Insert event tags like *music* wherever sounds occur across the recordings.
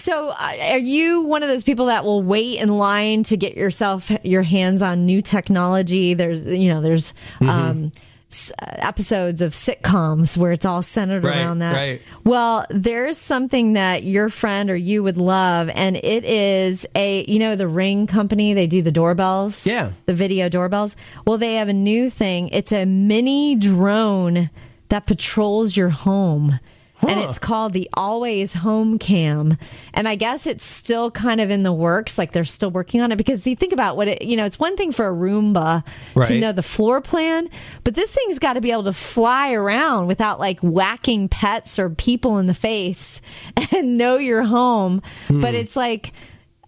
So, uh, are you one of those people that will wait in line to get yourself your hands on new technology? There's, you know, there's um, s- uh, episodes of sitcoms where it's all centered Right, around that. right. Well, there's something that your friend or you would love, and it is a, you know, the Ring Company. They do the doorbells. Yeah. The video doorbells. Well, they have a new thing. It's a mini drone that patrols your home. And it's called the Always Home Cam. And I guess it's still kind of in the works. Like they're still working on it because you think about what it, you know, it's one thing for a Roomba to know the floor plan, but this thing's got to be able to fly around without like whacking pets or people in the face *laughs* and know your home. But hmm. it's like,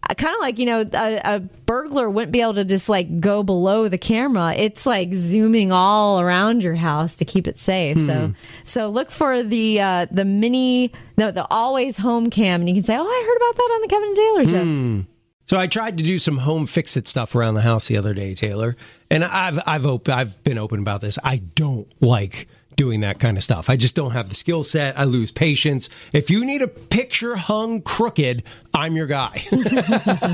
Uh, kind of like you know a, a burglar wouldn't be able to just like go below the camera. It's like zooming all around your house to keep it safe. So hmm. so look for the uh the mini no the always home cam and you can say oh i heard about that on the kevin and taylor show. Hmm. So I tried to do some home fix it stuff around the house the other day, Taylor, and I've I've op- I've been open about this. I don't like doing that kind of stuff. I just don't have the skill set. I lose patience. If you need a picture hung crooked, I'm your guy. *laughs*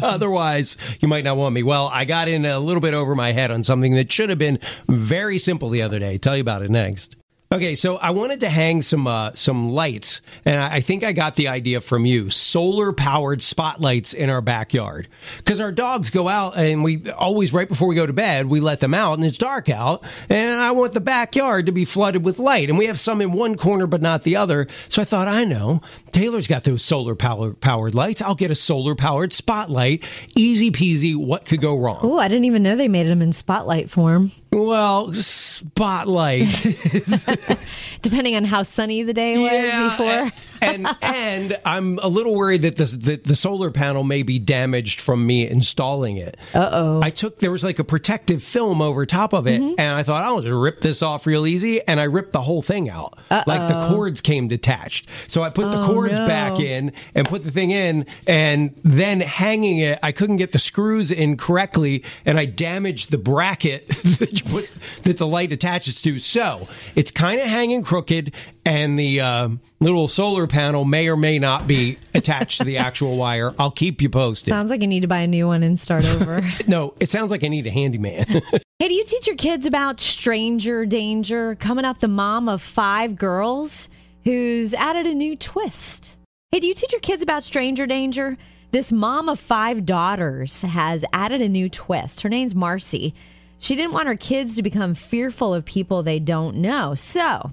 Otherwise, you might not want me. Well, I got in a little bit over my head on something that should have been very simple the other day. Tell you about it next. Okay, so I wanted to hang some uh, some lights, and I think I got the idea from you. Solar powered spotlights in our backyard because our dogs go out, and we always right before we go to bed we let them out, and it's dark out, and I want the backyard to be flooded with light, and we have some in one corner but not the other. So I thought, I know Taylor's got those solar power, powered lights. I'll get a solar powered spotlight. Easy peasy. What could go wrong? oh i didn't even know they made them in spotlight form Well, spotlight. *laughs* depending on how sunny the day was before And, and *laughs* and I'm a little worried that this that the solar panel may be damaged from me installing it. Uh oh. I took there was like a protective film over top of it, and I thought I'll just rip this off real easy, and I ripped the whole thing out. Uh-oh. Like the cords came detached, so I put the cords no. back in and put the thing in, and then hanging it, I couldn't get the screws in correctly, and I damaged the bracket *laughs* put, that the light attaches to. So it's kind of hanging crooked, and the uh, little solar panel may or may not be attached to the actual wire. I'll keep you posted. sounds like you need to buy a new one and start over *laughs* no, it sounds like I need a handyman. *laughs* Hey, do you teach your kids about stranger danger? Coming up, the mom of five girls who's added a new twist. Hey, do you teach your kids about stranger danger? This mom of five daughters has added a new twist. Her name's Marcy. She didn't want her kids to become fearful of people they don't know. So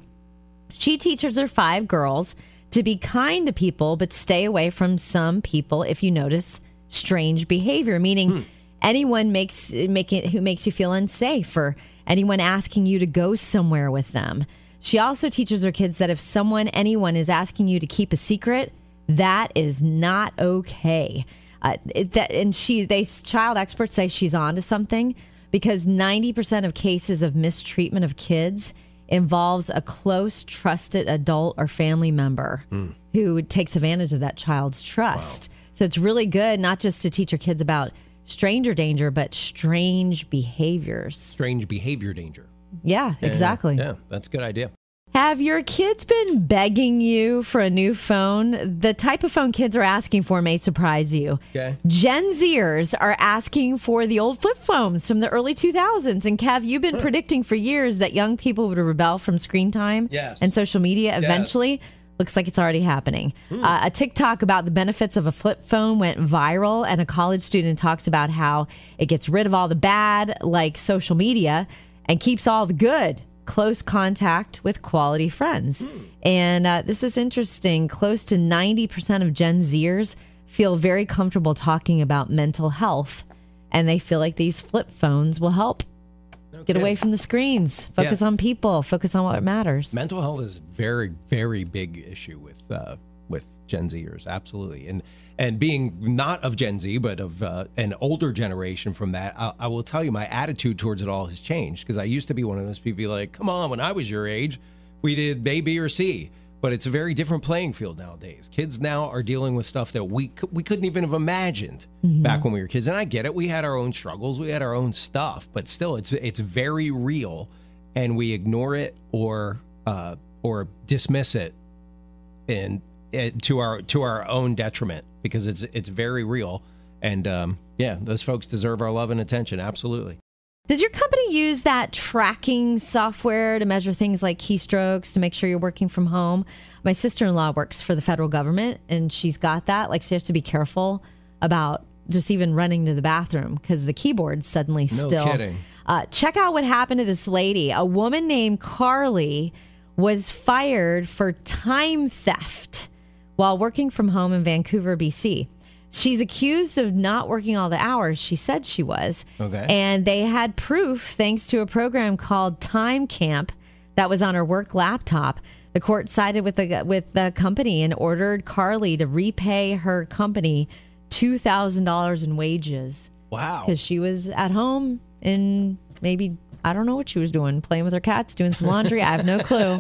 she teaches her five girls to be kind to people, but stay away from some people if you notice strange behavior, meaning anyone makes make it, who makes you feel unsafe or anyone asking you to go somewhere with them. She also teaches her kids that if someone, anyone is asking you to keep a secret, that is not okay. Uh, it, that, and she, they child experts say she's on to something because 90% of cases of mistreatment of kids involves a close, trusted adult or family member hmm. who takes advantage of that child's trust. So it's really good not just to teach your kids about stranger danger, but strange behaviors. Strange behavior danger. Yeah, exactly. Yeah, that's a good idea. Have your kids been begging you for a new phone? The type of phone kids are asking for may surprise you. Okay. Gen Zers are asking for the old flip phones from the early 2000s. And Kev, you've been predicting for years that young people would rebel from screen time Yes. and social media eventually. Looks like it's already happening. Uh, a TikTok about the benefits of a flip phone went viral, and a college student talks about how it gets rid of all the bad, like social media, and keeps all the good close contact with quality friends. And uh, this is interesting. Close to 90% of Gen Zers feel very comfortable talking about mental health, and they feel like these flip phones will help. Get away from the screens. Focus Yeah. on people. Focus on what matters. Mental health is very, very big issue with uh, with Gen Zers, absolutely. And and being not of Gen Z, but of uh, an older generation from that, I, I will tell you, my attitude towards it all has changed because I used to be one of those people like, come on, when I was your age, we did A, B, or C. But it's a very different playing field nowadays. Kids now are dealing with stuff that we we couldn't even have imagined back when we were kids. And I get it; we had our own struggles, we had our own stuff, but still, it's it's very real, and we ignore it or uh, or dismiss it, and uh, to our to our own detriment because it's it's very real. And um, yeah, those folks deserve our love and attention. Absolutely. Does your company use that tracking software to measure things like keystrokes to make sure you're working from home? My sister in law works for the federal government and she's got that. Like, she has to be careful about just even running to the bathroom because the keyboard suddenly No still. kidding. Uh, check out what happened to this lady. A woman named Carly was fired for time theft while working from home in Vancouver, BC. She's accused of not working all the hours she said she was. Okay. And they had proof thanks to a program called Time Camp that was on her work laptop. The court sided with the with the company and ordered Carly to repay her company two thousand dollars in wages Wow. because she was at home and maybe I don't know what she was doing, playing with her cats, doing some laundry. I have no clue.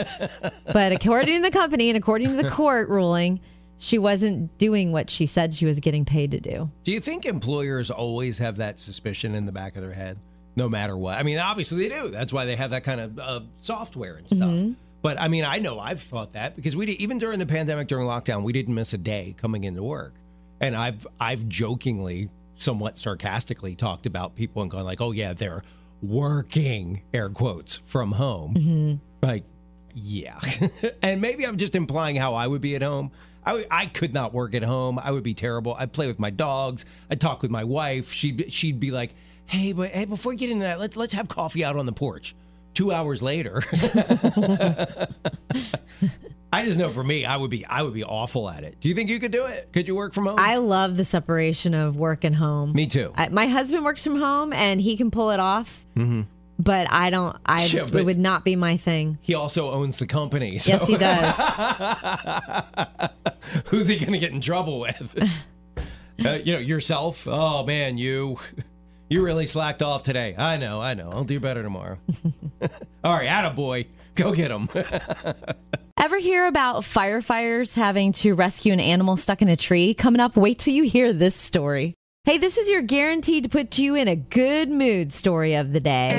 But according to the company and according to the court ruling, she wasn't doing what she said she was getting paid to do. Do you think employers always have that suspicion in the back of their head, no matter what? I mean, obviously they do. That's why they have that kind of uh, software and stuff. But I mean, I know I've thought that because we did, even during the pandemic, during lockdown, we didn't miss a day coming into work, and I've I've jokingly, somewhat sarcastically, talked about people and gone like, "Oh yeah, they're working," air quotes, from home. Mm-hmm. Like, yeah. *laughs* and maybe I'm just implying how I would be at home. I, I could not work at home. I would be terrible. I'd play with my dogs. I'd talk with my wife. She'd be- she'd be like, "Hey, but hey, before we get into that, let's let's have coffee out on the porch." Two hours later, *laughs* *laughs* I just know for me, I would be I would be awful at it. Do you think you could do it? Could you work from home? I love the separation of work and home. me too. I, my husband works from home and he can pull it off. But I don't. I Yeah, it would not be my thing. he also owns the company. So Yes, he does. *laughs* who's he going to get in trouble with? *laughs* uh, you know, yourself. Oh man, you you really slacked off today. I know, I know. I'll do better tomorrow. *laughs* All right, attaboy. *laughs* Go get them. *laughs* Ever hear about firefighters having to rescue an animal stuck in a tree? Coming up, wait till you hear this story. Hey, this is your guaranteed to put you in a good mood story of the day.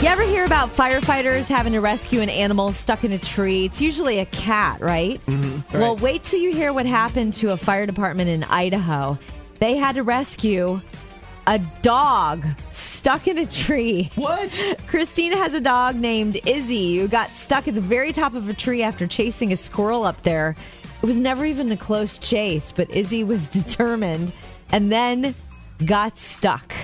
You ever hear about firefighters having to rescue an animal stuck in a tree? It's usually a cat, right? Mm-hmm. Well, Right. wait till you hear what happened to a fire department in Idaho. They had to rescue a dog stuck in a tree. what? Christina has a dog named Izzy who got stuck at the very top of a tree after chasing a squirrel up there. It was never even a close chase, but Izzy was *laughs* determined and then got stuck.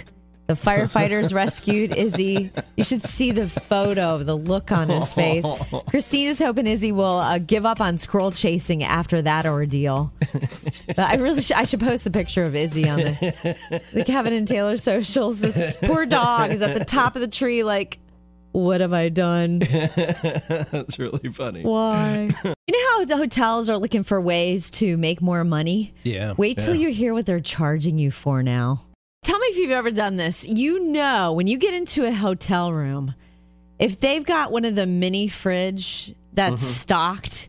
The firefighters rescued Izzy. You should see the photo the look on his face. *laughs* Christina's hoping Izzy will uh, give up on squirrel chasing after that ordeal. But I really sh- I should post the picture of Izzy on the the Kevin and Taylor socials. This poor dog is at the top of the tree, like, what have I done? *laughs* That's really funny. Why? You know how the hotels are looking for ways to make more money? Yeah, Wait till yeah. you hear what they're charging you for now. If you've ever done this. You know, when you get into a hotel room, if they've got one of the mini fridge that's Mm-hmm. stocked,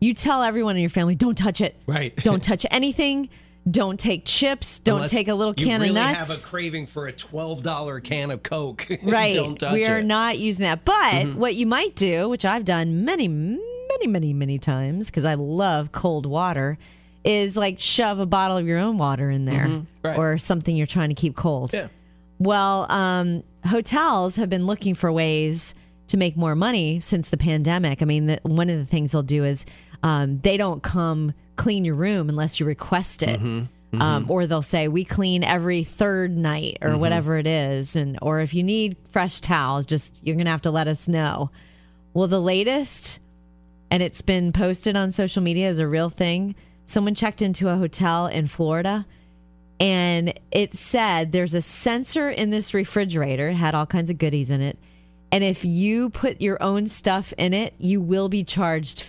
you tell everyone in your family, don't touch it. Right. *laughs* Don't touch anything. Don't take chips. Don't Unless take a little can really of nuts. have a craving for a twelve dollar can of Coke. *laughs* Right. Don't touch we are it. Mm-hmm. not using that. But what you might do, which I've done many, many, many, many times because I love cold water, is like shove a bottle of your own water in there Mm-hmm. Right. or something you're trying to keep cold. Yeah. Well, um, hotels have been looking for ways to make more money since the pandemic. I mean, the, one of the things they'll do is um, they don't come clean your room unless you request it. Um, or they'll say we clean every third night or whatever it is, and or if you need fresh towels, just you're gonna have to let us know. Well, the latest, and it's been posted on social media as a real thing. Someone checked into a hotel in Florida and it said there's a sensor in this refrigerator, it had all kinds of goodies in it. And if you put your own stuff in it, you will be charged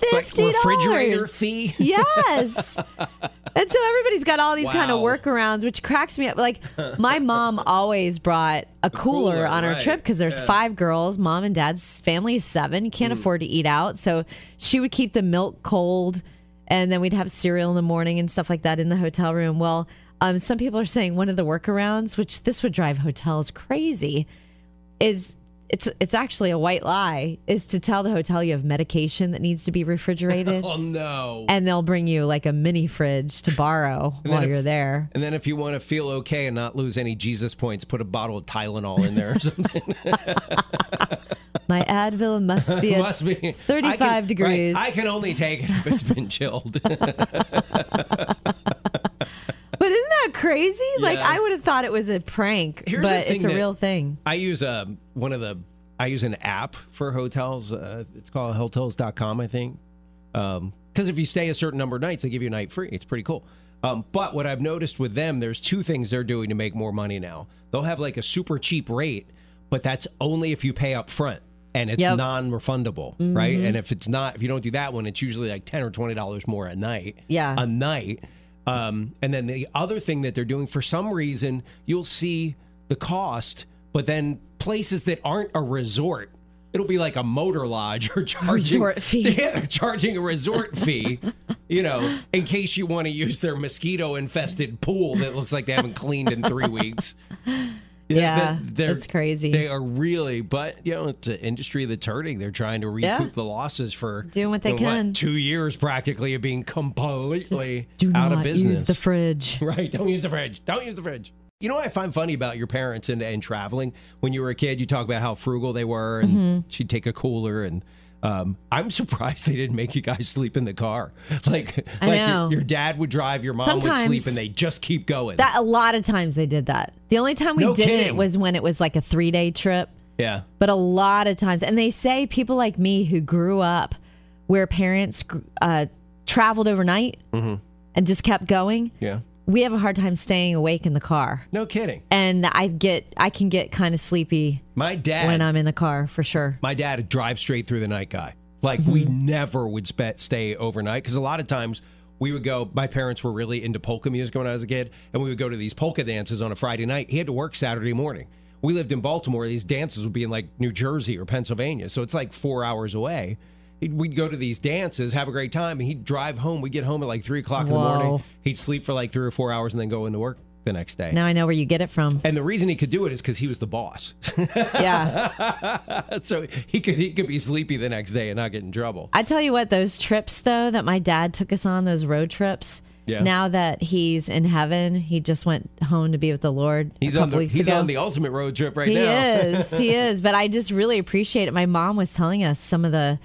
fifty. Like refrigerator fee. *laughs* Yes. and so everybody's got all these kind of workarounds, which cracks me up. Like my mom always brought a cooler, cooler, on our right. trip because there's Yeah. five girls. Mom and dad's family is seven. Mm. can't afford to eat out. So she would keep the milk cold and then we'd have cereal in the morning and stuff like that in the hotel room. Well, um, some people are saying one of the workarounds, which this would drive hotels crazy, is it's it's actually a white lie is to tell the hotel you have medication that needs to be refrigerated *laughs* Oh no. and they'll bring you like a mini fridge to borrow *laughs* while if- you're there. And then if you want to feel okay and not lose any Jesus points, put a bottle of Tylenol in there or *laughs* something. My Advil must be at Must be 35 I can- right, degrees. I can only take it if it's been chilled. But isn't that crazy? Like I would have thought it was a prank, Here's but it's a real thing. I use a one of the I use an app for hotels. Uh, it's called hotels.com, I think. Because if you stay a certain number of nights, they give you a night free. It's pretty cool. Um, but what I've noticed with them, there's two things they're doing to make more money now. They'll have like a super cheap rate, but that's only if you pay up front and it's Yep. non-refundable, right? And if it's not, if you don't do that one, it's usually like ten or twenty dollars more a night. Yeah. a night. Um, and then the other thing that they're doing, for some reason, you'll see the cost, but then places that aren't a resort, it'll be like a motor lodge *laughs* or charging Resort fee. *laughs* Yeah, charging a resort fee. You know, in case you want to use their mosquito-infested pool that looks like they haven't cleaned in three weeks. Yeah, they're- it's crazy. They are really, but you know, it's an industry that's hurting. They're trying to recoup Yeah. the losses for Doing what they you know, can. two years practically of being completely out of business. use the fridge. *laughs* Right. Don't use the fridge. Don't use the fridge. You know what I find funny about your parents and, and traveling? When you were a kid, you talk about how frugal they were and Mm-hmm. she'd take a cooler and um, I'm surprised they didn't make you guys sleep in the car. *laughs* Like, I like. Your, your dad would drive, your mom would sleep, and they just keep going. That a lot of times they did that. The only time we No didn't kidding. was when it was like a three day trip. yeah. But a lot of times, and they say people like me who grew up where parents uh, traveled overnight Mm-hmm. and just kept going, Yeah. We have a hard time staying awake in the car. No kidding. And I get, I can get kind of sleepy My dad. when I'm in the car for sure. my dad would drive straight through the night guy. Like we mm-hmm. never would spe- stay overnight because a lot of times we would go. My parents were really into polka music when I was a kid, and we would go to these polka dances on a Friday night. He had to work Saturday morning. We lived in Baltimore. These dances would be in like New Jersey or Pennsylvania, so it's like four hours away. He'd, we'd go to these dances, have a great time, and he'd drive home. We'd get home at like three o'clock in the morning. He'd sleep for like three or four hours and then go into work the next day. Now I know where you get it from. And the reason he could do it is because he was the boss. Yeah. *laughs* so he could he could be sleepy the next day and not get in trouble. I tell you what, those trips though that my dad took us on, those road trips. Yeah. Now that he's in heaven, he just went home to be with the Lord He's a couple on the weeks he's ago. on the ultimate road trip right he now. is, he *laughs* is. But I just really appreciate it. My mom was telling us some of the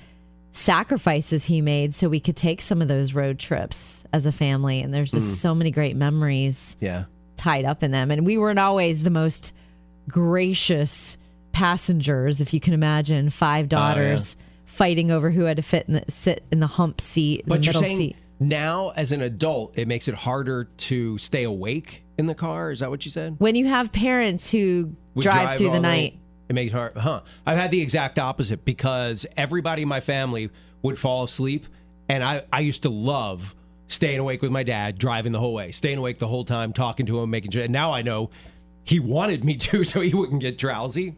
sacrifices he made so we could take some of those road trips as a family, and there's just mm. so many great memories yeah. tied up in them. And we weren't always the most gracious passengers, if you can imagine. five oh, daughters fighting over who had to fit in the, sit in the hump seat, But the you're middle saying seat. now as an adult it makes it harder to stay awake in the car. Is that what you said? When you have parents who Would drive, through the night, It makes it hard. Huh. I've had the exact opposite because everybody in my family would fall asleep and I, I used to love staying awake with my dad, driving the whole way, staying awake the whole time, talking to him, making sure and now I know he wanted me *laughs* to so he wouldn't get drowsy.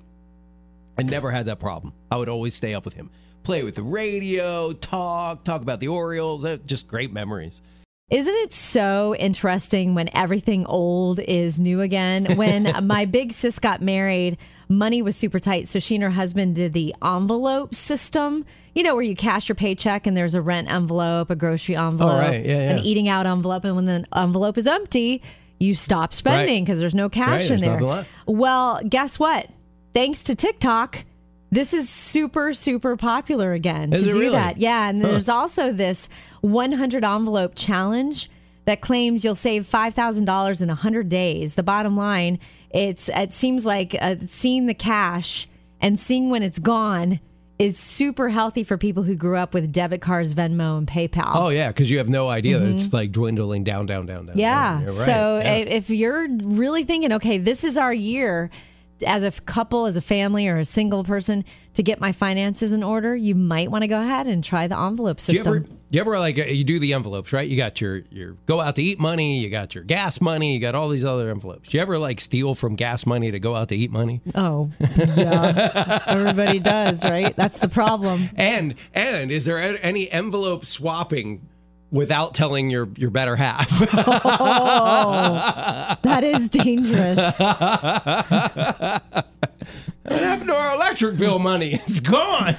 I never had that problem. I would always stay up with him, play with the radio, talk, talk about the Orioles. They're Just great memories. Isn't it so interesting when everything old is new again? When *laughs* my big sis got married, money was super tight. So she and her husband did the envelope system, you know, where you cash your paycheck and there's a rent envelope, a grocery envelope, Oh, right. Yeah, an eating out envelope. And when the envelope is empty, you stop spending Right. because there's no cash Right, in there. Well, guess what? Thanks to TikTok, this is super, super popular again Is to do really? that. Yeah. And there's also this 100 envelope challenge that claims you'll save $5,000 in 100 days. The bottom line, it's it seems like uh, seeing the cash and seeing when it's gone is super healthy for people who grew up with debit cards, Venmo, and PayPal. Oh yeah, because you have no idea that it's like dwindling down, down, down, down. Mm-hmm. Yeah. down. Right. So Yeah. if you're really thinking, okay, this is our year as a couple, as a family, or a single person to get my finances in order, you might want to go ahead and try the envelope do you system. ever, do you ever like uh, you do the envelopes, right? You got your your go out to eat money, you got your gas money, you got all these other envelopes. Do you ever like steal from gas money to go out to eat money? oh, yeah. Everybody does, right? That's the problem. *laughs* And and is there any envelope swapping without telling your your better half? *laughs* Oh, that is dangerous. What happened to our electric bill money? It's gone.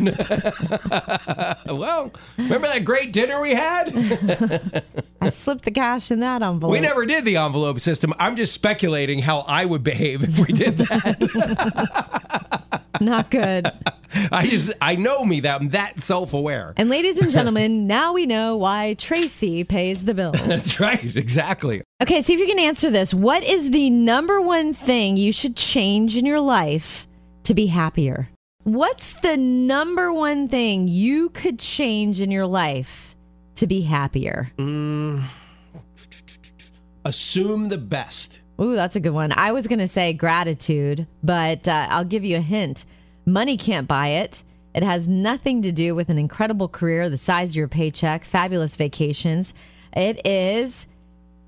*laughs* well, remember that great dinner we had? *laughs* I slipped the cash in that envelope. We never did the envelope system. I'm just speculating how I would behave if we did that. Not good. *laughs* I just, I know me that I'm that self aware. And ladies and *laughs* gentlemen, now we know why Tracy pays the bills. *laughs* That's right. Exactly. Okay, see if you can answer this. What is the number one thing you should change in your life to be happier? What's the number one thing you could change in your life to be happier? Mm. Assume the best. Ooh, that's a good one. I was going to say gratitude, but uh, I'll give you a hint. Money can't buy it. It has nothing to do with an incredible career, the size of your paycheck, fabulous vacations. It is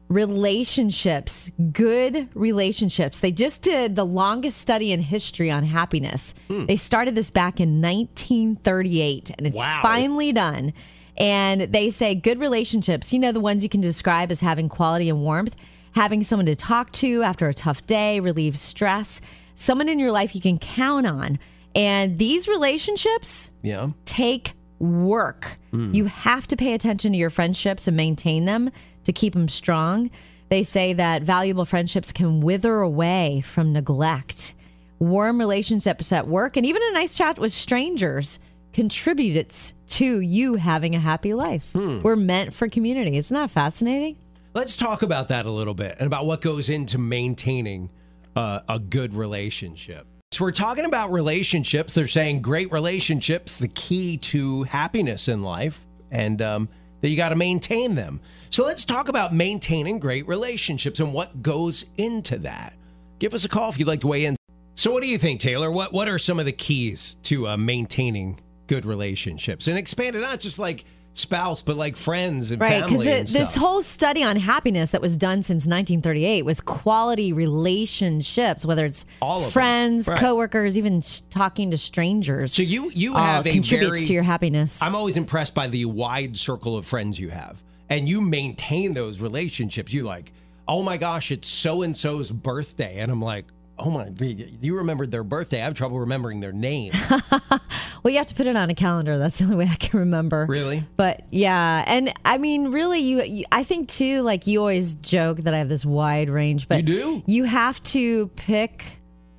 relationships, good relationships. They just did the longest study in history on happiness. They started this back in 1938, and it's Wow. finally done. And they say good relationships, you know, the ones you can describe as having quality and warmth, having someone to talk to after a tough day, relieve stress, someone in your life you can count on. And these relationships, Yeah. take work. Hmm. You have to pay attention to your friendships and maintain them to keep them strong. They say that valuable friendships can wither away from neglect. Warm relationships at work and even a nice chat with strangers contributes to you having a happy life. Hmm. We're meant for community. Isn't that fascinating? Let's talk about that a little bit and about what goes into maintaining uh, a good relationship. So we're talking about relationships. They're saying great relationships, the key to happiness in life, and um, that you got to maintain them. So let's talk about maintaining great relationships and what goes into that. Give us a call if you'd like to weigh in. So what do you think, Taylor? What what are some of the keys to uh, maintaining good relationships and expand it not just like spouse, but like friends and Right, family and because this whole study on happiness that was done since 1938 was quality relationships, whether it's All of friends, Right. coworkers, even talking to strangers. So you you all have a contributes very to your happiness. I'm always impressed by the wide circle of friends you have. And you maintain those relationships. You like, oh my gosh, it's so and so's birthday. And I'm like, oh my, you remembered their birthday. I have trouble remembering their name. *laughs* well, you have to put it on a calendar. That's the only way I can remember. really? But yeah, and I mean, really, you, you. I think too. Like you always joke that I have this wide range, but You do? You have to pick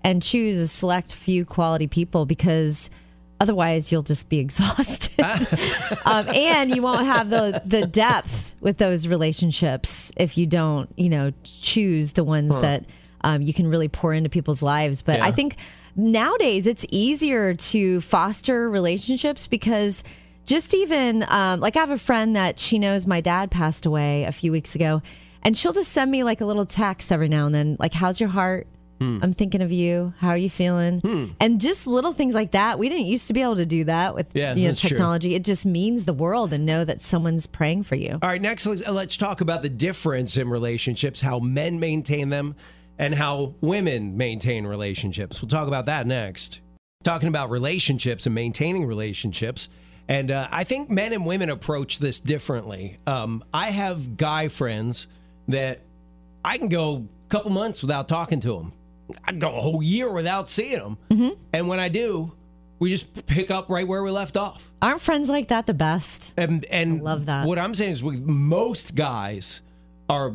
and choose a select few quality people because otherwise you'll just be *laughs* exhausted, *laughs* um, and you won't have the the depth with those relationships if you don't, you know, choose the ones that um, you can really pour into people's lives. But I think nowadays it's easier to foster relationships because just even um, like I have a friend that she knows my dad passed away a few weeks ago, and she'll just send me like a little text every now and then, like, "How's your heart?" Hmm. I'm thinking of you. How are you feeling? And just little things like that. We didn't used to be able to do that with Yeah, you know, that's true. technology. It just means the world and know that someone's praying for you. All right, next let's, let's talk about the difference in relationships, how men maintain them, and how women maintain relationships. We'll talk about that next. Talking about relationships and maintaining relationships. And uh, I think men and women approach this differently. Um, I have guy friends that I can go a couple months without talking to them. I go a whole year without seeing them. And when I do, we just pick up right where we left off. Aren't friends like that the best? And and love that. What I'm saying is, with most guys are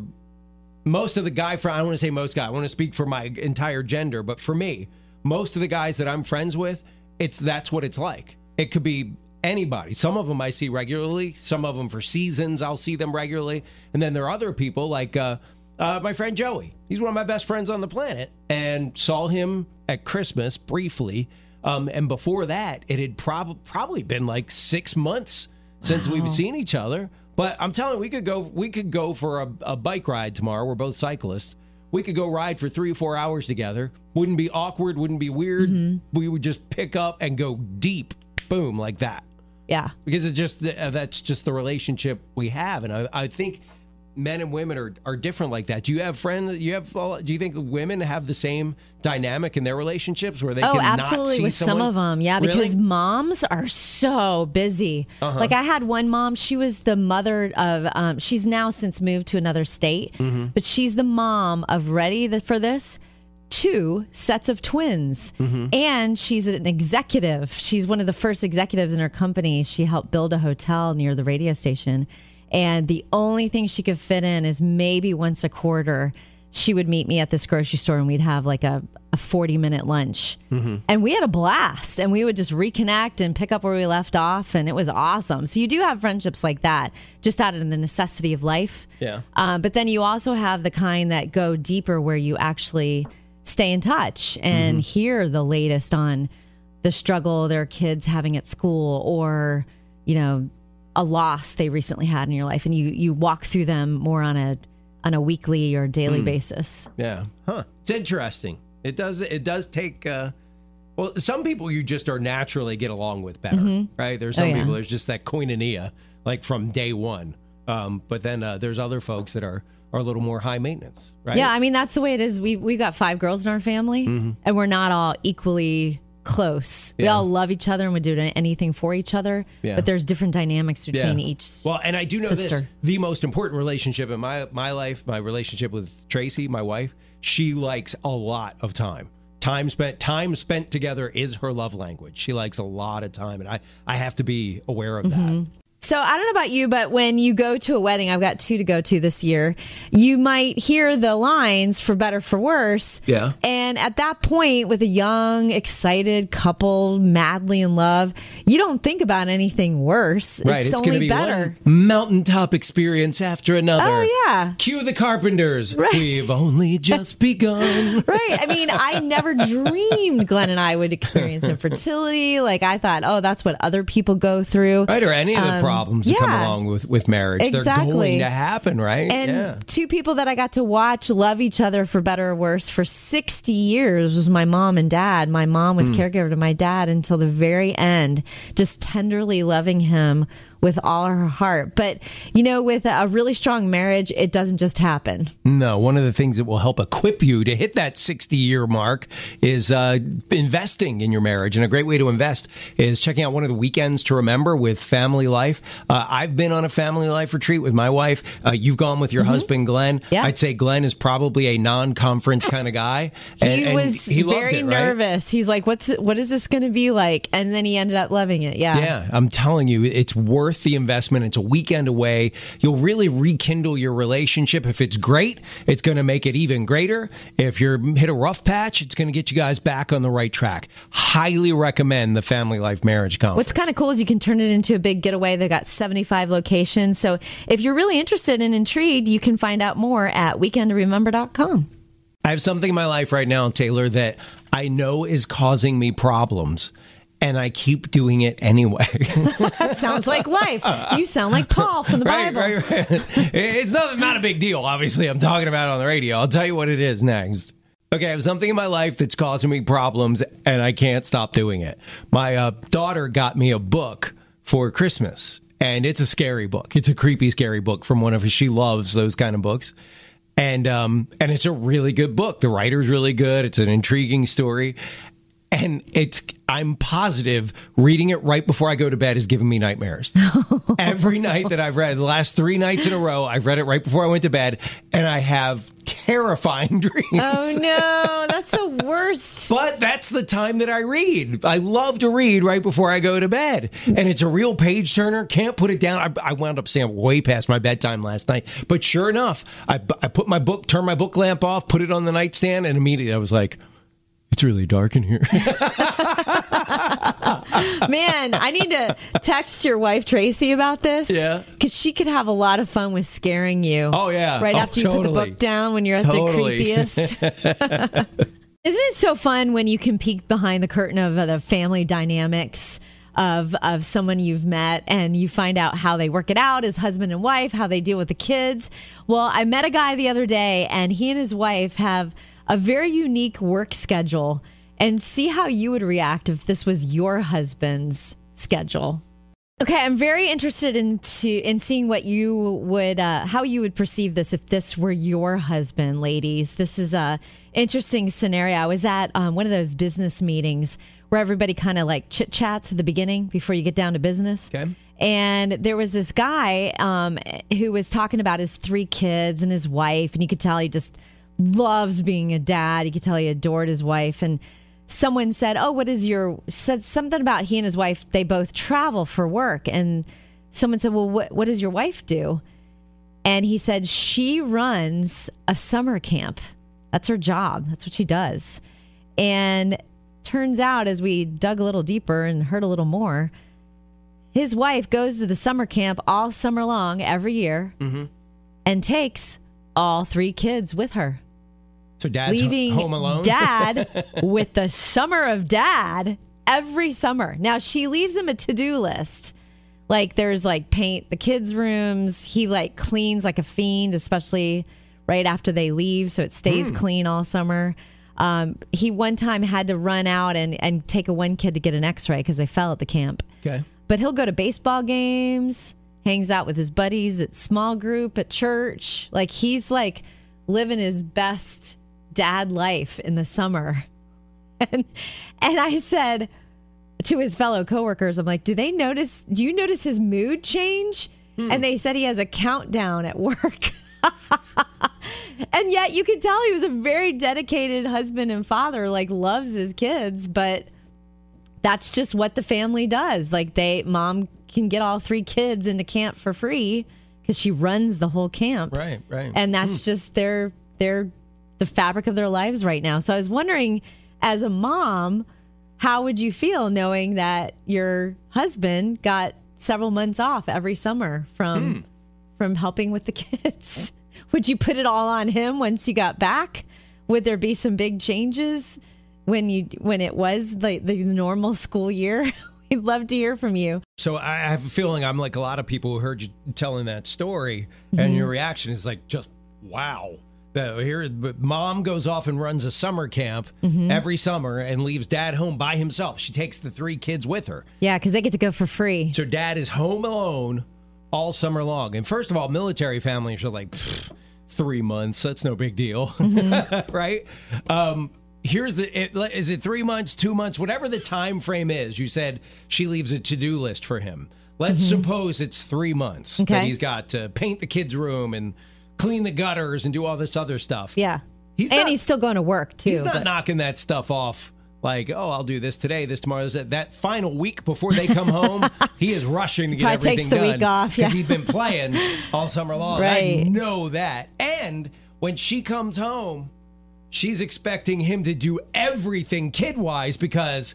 most of the guy friend. I don't want to say most guy. I want to speak for my entire gender, but for me, most of the guys that I'm friends with, it's that's what it's like. It could be anybody. Some of them I see regularly. Some of them for seasons I'll see them regularly, and then there are other people like uh, uh, my friend Joey. He's one of my best friends on the planet, and saw him at Christmas briefly. Um, and before that, it had prob- probably been like six months since we've seen each other. But I'm telling you, we could go. We could go for a, a bike ride tomorrow. We're both cyclists. We could go ride for three or four hours together. Wouldn't be awkward. Wouldn't be weird. We would just pick up and go deep, boom, like that. Yeah. Because it just uh, that's just the relationship we have, and I, I think men and women are, are different like that. Do you have friends? You have? all- Do you think women have the same dynamic in their relationships where they Oh, can not absolutely. see With some of them, yeah, Really? Uh-huh. because moms are so busy. Like I had one mom; she was the mother of. Um, she's now since moved to another state, Mm-hmm. but she's the mom of ready for this. two sets of twins. And she's an executive. She's one of the first executives in her company. She helped build a hotel near the radio station. And the only thing she could fit in is maybe once a quarter, she would meet me at this grocery store and we'd have like a, a 40 minute lunch. And we had a blast and we would just reconnect and pick up where we left off. And it was awesome. So you do have friendships like that just out of the necessity of life. Yeah. Um, but then you also have the kind that go deeper where you actually stay in touch and hear the latest on the struggle their kids having at school or, you know, a loss they recently had in your life and you you walk through them more on a on a weekly or daily basis. Yeah. Huh. It's interesting. It does it does take uh well, some people you just are naturally get along with better, right? There's some Oh, yeah. people there's just that koinonia like from day one. Um, but then uh, there's other folks that are are a little more high maintenance, right? Yeah, I mean that's the way it is. We we got five girls in our family, and we're not all equally close. We all love each other and would do anything for each other. Yeah. But there's different dynamics between each. Well, and I do know this: the most important relationship in my my life, my relationship with Tracy, my wife, she likes a lot of time. Time spent time spent together is her love language. She likes a lot of time, and I I have to be aware of that. Mm-hmm. So I don't know about you, but when you go to a wedding, I've got two to go to this year. You might hear the lines for better for worse. Yeah. And at that point, with a young, excited couple madly in love, you don't think about anything worse. Right, It's, it's, only be better. one mountaintop experience after another. Oh, yeah. Cue the Carpenters. Right. We've only *laughs* just begun. Right. I mean, I never dreamed Glenn and I would experience *laughs* infertility. Like I thought, oh, that's what other people go through. Right, or any of the problems that come Um, yeah. along with, with marriage. They're Exactly. going to happen, right? And yeah. two people that I got to watch love each other for better or worse for 60 years was my mom and dad. My mom was caregiver to my dad until the very end, just tenderly loving him with all her heart. But, you know, with a really strong marriage, it doesn't just happen. No, one of the things that will help equip you to hit that 60 year mark is uh, investing in your marriage. And a great way to invest is checking out one of the weekends to remember with Family Life. Uh, I've been on a Family Life retreat with my wife. Uh, you've gone with your husband, Glenn. Mm-hmm. Yeah. I'd say Glenn is probably a non conference kind of guy. *laughs* And, he was he very it, right? nervous. He's like, "What's what is this going to be like?" And then he ended up loving it. Yeah. Yeah, I'm telling you, it's worth the investment. It's a weekend away. You'll really rekindle your relationship. If it's great, it's going to make it even greater. If you're hit a rough patch, it's going to get you guys back on the right track. Highly recommend the Family Life Marriage Conference. What's kind of cool is you can turn it into a big getaway. They've got 75 locations. So if you're really interested and intrigued, you can find out more at weekendremember.com. I have something in my life right now, Taylor, that I know is causing me problems. And I keep doing it anyway. *laughs* That sounds like life. You sound like Paul from the right, Bible. right, *laughs* right. It's not, not a big deal, obviously. I'm talking about it on the radio. I'll tell you what it is next. Okay, I have something in my life that's causing me problems, and I can't stop doing it. My uh, daughter got me a book for Christmas, and it's a scary book. It's a creepy, scary book from one of her. She loves those kind of books, and um, and it's a really good book. The writer's really good. It's an intriguing story, and it's I'm positive reading it right before I go to bed is giving me nightmares. *laughs* Every night that I've read, the last three nights in a row, I've read it right before I went to bed, and I have terrifying *laughs* dreams. Oh no, that's the worst. *laughs* But that's the time that I read. I love to read right before I go to bed. And it's a real page turner. Can't put it down. I, I wound up staying way past my bedtime last night. But sure enough, I, I put my book, turned my book lamp off, put it on the nightstand, and immediately I was like, it's really dark in here. *laughs* Man, I need to text your wife Tracy about this. Yeah. Because she could have a lot of fun with scaring you. Oh, yeah. Right Oh, after you put the book down when you're at Totally. the creepiest. *laughs* Isn't it so fun when you can peek behind the curtain of uh, the family dynamics of of someone you've met and you find out how they work it out as husband and wife, how they deal with the kids? Well, I met a guy the other day and he and his wife have a very unique work schedule and see how you would react if this was your husband's schedule. Okay, I'm very interested in to, in seeing what you would uh, how you would perceive this if this were your husband, ladies. This is a interesting scenario. I was at um, one of those business meetings where everybody kind of like chit chats at the beginning before you get down to business. Okay. And there was this guy um, who was talking about his three kids and his wife, and you could tell he just loves being a dad. You could tell he adored his wife. And someone said, "Oh, what is your?" Said something about he and his wife. They both travel for work, and someone said, "Well, what what does your wife do?" And he said she runs a summer camp. That's her job. That's what she does. And turns out, as we dug a little deeper and heard a little more, his wife goes to the summer camp all summer long every year mm-hmm. and takes all three kids with her So dad's leaving home alone. dad *laughs* with the summer of dad every summer. Now she leaves him a to-do list. Like there's like paint the kids' rooms. He like cleans like a fiend, especially right after they leave, so it stays clean all summer. Um, he one time had to run out and and take a one kid to get an X-ray because they fell at the camp. okay. But he'll go to baseball games, hangs out with his buddies at small group at church. Like he's like living his best dad life in the summer. *laughs* And and I said to his fellow coworkers, I'm like, "Do they notice do you notice his mood change?" Hmm. And they said he has a countdown at work. *laughs* and yet you could tell he was a very dedicated husband and father, like loves his kids, but that's just what the family does. Like they mom can get all three kids into camp for free because she runs the whole camp. Right, right. And that's hmm. just their their the fabric of their lives right now. So I was wondering as a mom, how would you feel knowing that your husband got several months off every summer from from helping with the *laughs* kids? Would you put it all on him once you got back? Would there be some big changes when you when it was the the normal school year? *laughs* We'd love to hear from you. So I have a feeling I'm like a lot of people who heard you telling that story, Mm-hmm. and your reaction is like, just wow. The, here, mom goes off and runs a summer camp Mm-hmm. every summer and leaves dad home by himself. She takes the three kids with her. Yeah, because they get to go for free. So dad is home alone all summer long. And first of all, military families are like three months. That's no big deal, *laughs* right? Um, here's the it, is it three months, two months, whatever the time frame is. You said she leaves a to do list for him. Let's suppose it's three months that Okay. he's got to paint the kids' room and clean the gutters and do all this other stuff. Yeah. He's and not- he's still going to work too. He's not but- knocking that stuff off like, oh, I'll do this today, this tomorrow. That, that final week before they come home, *laughs* he is rushing to get Probably everything takes the done week off, yeah. he's been playing all summer long. I know that. And when she comes home, she's expecting him to do everything kid wise because.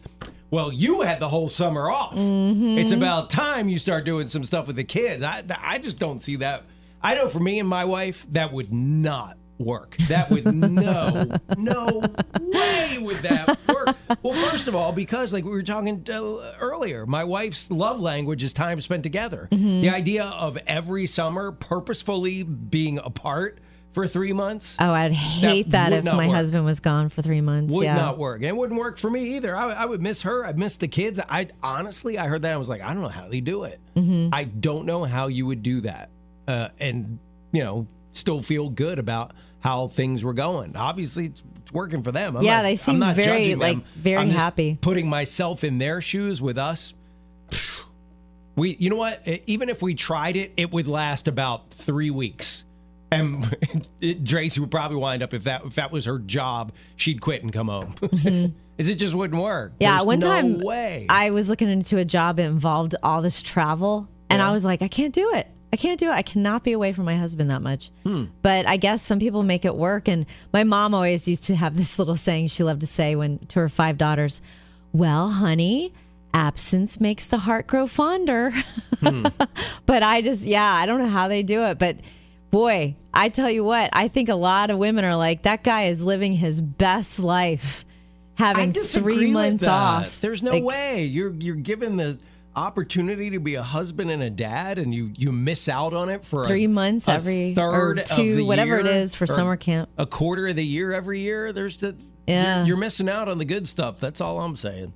Well, you had the whole summer off. Mm-hmm. It's about time you start doing some stuff with the kids. I, I just don't see that. I know for me and my wife, that would not work. That would no, *laughs* no way would that work. Well, first of all, because like we were talking uh, earlier, my wife's love language is time spent together. Mm-hmm. The idea of every summer purposefully being apart for three months Oh, I'd hate that, would if my work. husband was gone for three months. would yeah. not work. And it wouldn't work for me either. I, I would miss her. I'd miss the kids. I honestly, I heard that. I was like, I don't know how they do it. Mm-hmm. I don't know how you would do that. Uh, and, you know, still feel good about how things were going. Obviously, it's, it's working for them. I'm Yeah, not- they seem not very, like, very I'm happy. Putting myself in their shoes with us. *sighs* We, you know what? Even if we tried it, it would last about three weeks, and *laughs* Tracy would probably wind up if that if that was her job, she'd quit and come home. *laughs* Is it just wouldn't work? Yeah, There's one no time way. I was looking into a job that involved all this travel, and Yeah. I was like, I can't do it. I can't do it. I cannot be away from my husband that much. Hmm. But I guess some people make it work. And my mom always used to have *laughs* this little saying she loved to say when to her five daughters, "Well, honey." Absence makes the heart grow fonder. Hmm. *laughs* but I just, yeah, I don't know how they do it. But boy, I tell you what, I think a lot of women are like, that guy is living his best life having three months off. There's no Like, way you're you're given the opportunity to be a husband and a dad, and you you miss out on it for Three a, months a every third two, whatever it year, is for summer camp. a quarter of the year every year. There's the Yeah. you're, you're missing out on the good stuff. That's all I'm saying.